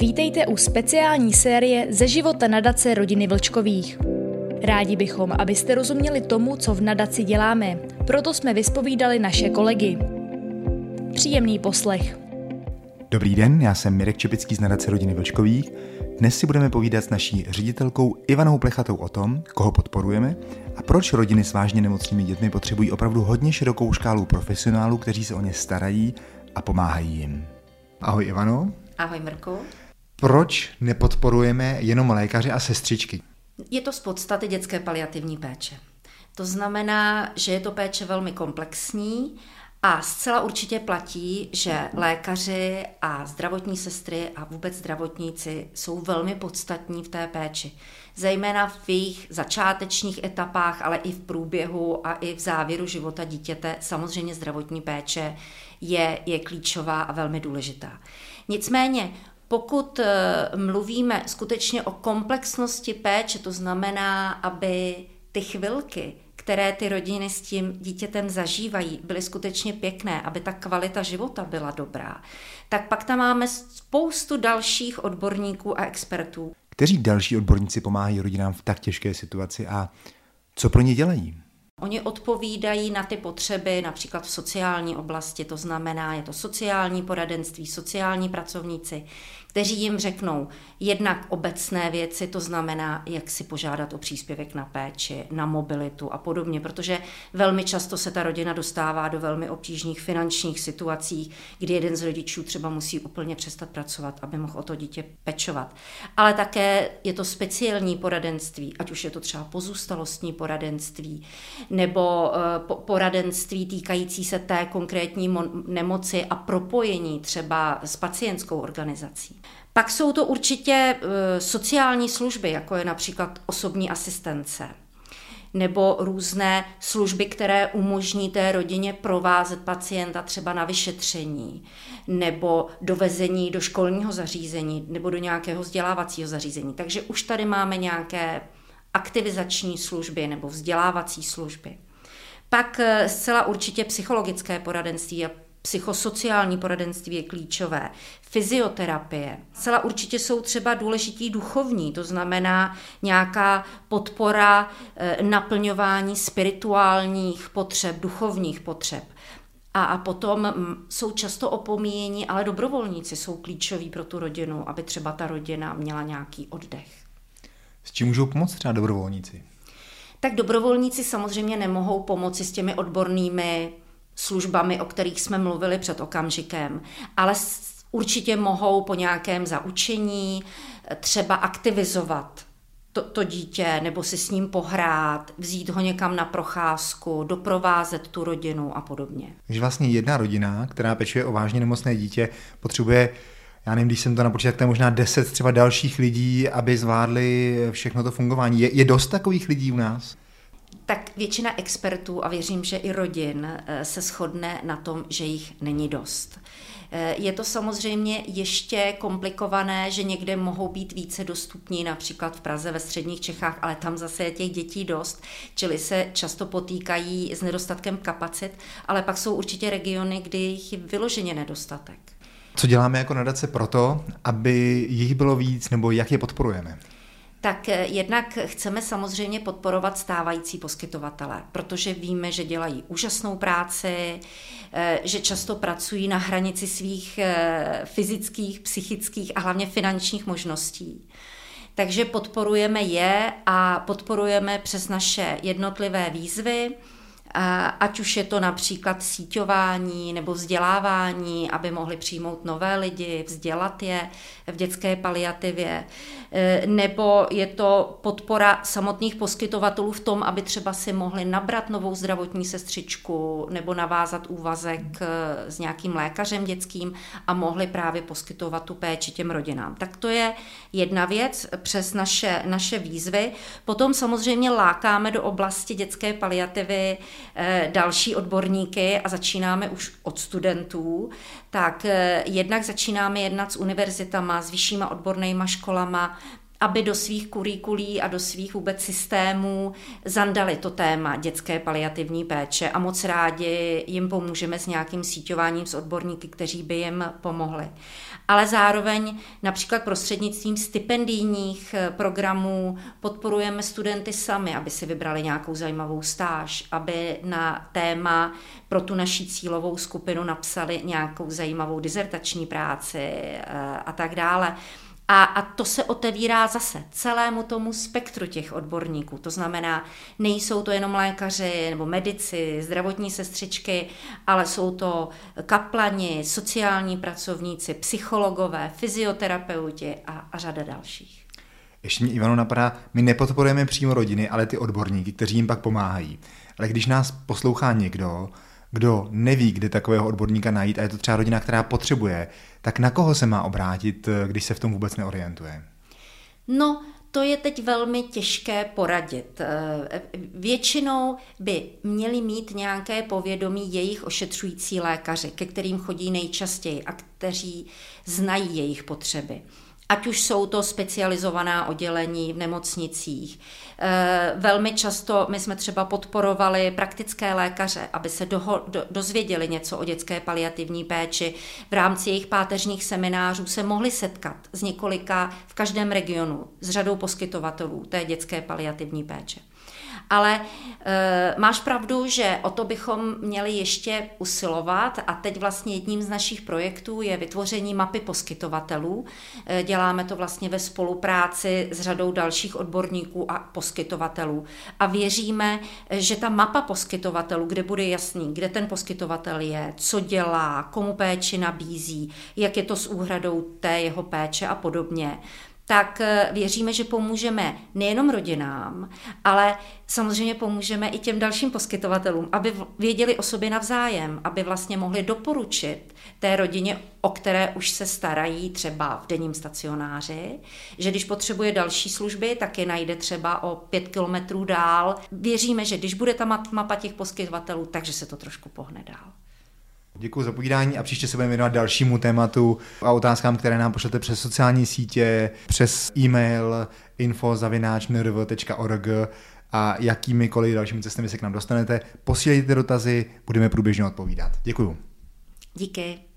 Vítejte u speciální série ze života nadace rodiny Vlčkových. Rádi bychom, abyste rozuměli tomu, co v nadaci děláme, proto jsme vyspovídali naše kolegy. Příjemný poslech. Dobrý den, já jsem Mirek Čepický z nadace rodiny Vlčkových. Dnes si budeme povídat s naší ředitelkou Ivanou Plechatou o tom, koho podporujeme a proč rodiny s vážně nemocnými dětmi potřebují opravdu hodně širokou škálu profesionálů, kteří se o ně starají a pomáhají jim. Ahoj Ivano. Ahoj Mirku. Proč nepodporujeme jenom lékaře a sestřičky? Je to z podstaty dětské paliativní péče. To znamená, že je to péče velmi komplexní a zcela určitě platí, že lékaři a zdravotní sestry a vůbec zdravotníci jsou velmi podstatní v té péči. Zejména v jejich začátečních etapách, ale i v průběhu a i v závěru života dítěte. Samozřejmě zdravotní péče je, je klíčová a velmi důležitá. Nicméně pokud eh, mluvíme skutečně o komplexnosti péče, to znamená, aby ty chvilky, které ty rodiny s tím dítětem zažívají, byly skutečně pěkné, aby ta kvalita života byla dobrá, tak pak tam máme spoustu dalších odborníků a expertů. Kteří další odborníci pomáhají rodinám v tak těžké situaci a co pro ně dělají? Oni odpovídají na ty potřeby například v sociální oblasti, to znamená, je to sociální poradenství, sociální pracovníci, kteří jim řeknou jednak obecné věci, to znamená, jak si požádat o příspěvek na péči, na mobilitu a podobně, protože velmi často se ta rodina dostává do velmi obtížných finančních situací, kdy jeden z rodičů třeba musí úplně přestat pracovat, aby mohl o to dítě pečovat. Ale také je to speciální poradenství, ať už je to třeba pozůstalostní poradenství, nebo eh, poradenství týkající se té konkrétní nemoci a propojení třeba s pacientskou organizací. Pak jsou to určitě eh, sociální služby, jako je například osobní asistence nebo různé služby, které umožní té rodině provázet pacienta třeba na vyšetření, nebo dovezení do školního zařízení, nebo do nějakého vzdělávacího zařízení. Takže už tady máme nějaké aktivizační služby nebo vzdělávací služby. Pak eh, zcela určitě psychologické poradenství a psychosociální poradenství je klíčové, fyzioterapie. Zcela určitě jsou třeba důležitý duchovní, to znamená nějaká podpora eh, naplňování spirituálních potřeb, duchovních potřeb. A, a potom mm, jsou často opomíjení, ale dobrovolníci jsou klíčoví pro tu rodinu, aby třeba ta rodina měla nějaký oddech. S čím můžou pomoct třeba dobrovolníci? Tak dobrovolníci samozřejmě nemohou pomoci s těmi odbornými službami, o kterých jsme mluvili před okamžikem, ale určitě mohou po nějakém zaučení eh, třeba aktivizovat to, to dítě, nebo si s ním pohrát, vzít ho někam na procházku, doprovázet tu rodinu a podobně. Takže vlastně jedna rodina, která pečuje o vážně nemocné dítě, potřebuje já nevím, když jsem to napočítal, tak to je možná deset třeba dalších lidí, aby zvládli všechno to fungování. Je, je dost takových lidí u nás? tak většina expertů a věřím, že i rodin eh, se shodne na tom, že jich není dost. Eh, je to samozřejmě ještě komplikované, že někde mohou být více dostupní, například v Praze, ve středních Čechách, ale tam zase je těch dětí dost, čili se často potýkají s nedostatkem kapacit, ale pak jsou určitě regiony, kdy jich je vyloženě nedostatek. Co děláme jako nadace proto, aby jich bylo víc, nebo jak je podporujeme? tak eh, jednak chceme samozřejmě podporovat stávající poskytovatele, protože víme, že dělají úžasnou práci, eh, že často pracují na hranici svých eh, fyzických, psychických a hlavně finančních možností. Takže podporujeme je a podporujeme přes naše jednotlivé výzvy, ať už je to například síťování nebo vzdělávání, aby mohli přijmout nové lidi, vzdělat je v dětské paliativě, e, nebo je to podpora samotných poskytovatelů v tom, aby třeba si mohli nabrat novou zdravotní sestřičku nebo navázat úvazek e, s nějakým lékařem dětským a mohli právě poskytovat tu péči těm rodinám. Tak to je jedna věc přes naše, naše výzvy. Potom samozřejmě lákáme do oblasti dětské paliativy další odborníky a začínáme už od studentů, tak eh, jednak začínáme jednat s univerzitama, s vyššíma odbornýma školama, aby do svých kurikulí a do svých vůbec systémů zandali to téma dětské paliativní péče a moc rádi jim pomůžeme s nějakým síťováním s odborníky, kteří by jim pomohli. Ale zároveň například prostřednictvím stipendijních eh, programů podporujeme studenty sami, aby si vybrali nějakou zajímavou stáž, aby na téma pro tu naší cílovou skupinu napsali nějakou zajímavou dizertační práci eh, a tak dále. A, a to se otevírá zase celému tomu spektru těch odborníků. To znamená, nejsou to jenom lékaři nebo medici, zdravotní sestřičky, ale jsou to kaplani, sociální pracovníci, psychologové, fyzioterapeuti a, a řada dalších. Ještě mě Ivano napadá, my nepodporujeme přímo rodiny, ale ty odborníky, kteří jim pak pomáhají. Ale když nás poslouchá někdo, kdo neví, kde takového odborníka najít a je to třeba rodina, která potřebuje, tak na koho se má obrátit, když se v tom vůbec neorientuje? No, to je teď velmi těžké poradit. Většinou by měli mít nějaké povědomí jejich ošetřující lékaři, ke kterým chodí nejčastěji a kteří znají jejich potřeby ať už jsou to specializovaná oddělení v nemocnicích. Eh, velmi často my jsme třeba podporovali praktické lékaře, aby se doho, do, dozvěděli něco o dětské paliativní péči. V rámci jejich páteřních seminářů se mohli setkat s několika v každém regionu s řadou poskytovatelů té dětské paliativní péče. Ale e, máš pravdu, že o to bychom měli ještě usilovat a teď vlastně jedním z našich projektů je vytvoření mapy poskytovatelů. E, děláme to vlastně ve spolupráci s řadou dalších odborníků a poskytovatelů. A věříme, že ta mapa poskytovatelů, kde bude jasný, kde ten poskytovatel je, co dělá, komu péči nabízí, jak je to s úhradou té jeho péče a podobně, tak eh, věříme, že pomůžeme nejenom rodinám, ale samozřejmě pomůžeme i těm dalším poskytovatelům, aby věděli o sobě navzájem, aby vlastně mohli doporučit té rodině, o které už se starají třeba v denním stacionáři, že když potřebuje další služby, tak je najde třeba o pět kilometrů dál. Věříme, že když bude ta mapa těch poskytovatelů, takže se to trošku pohne dál. Děkuji za povídání a příště se budeme věnovat dalšímu tématu a otázkám, které nám pošlete přes sociální sítě, přes e-mail info.nrv.org a jakýmikoliv dalšími cestami se k nám dostanete. Posílejte dotazy, budeme průběžně odpovídat. Děkuji. Díky.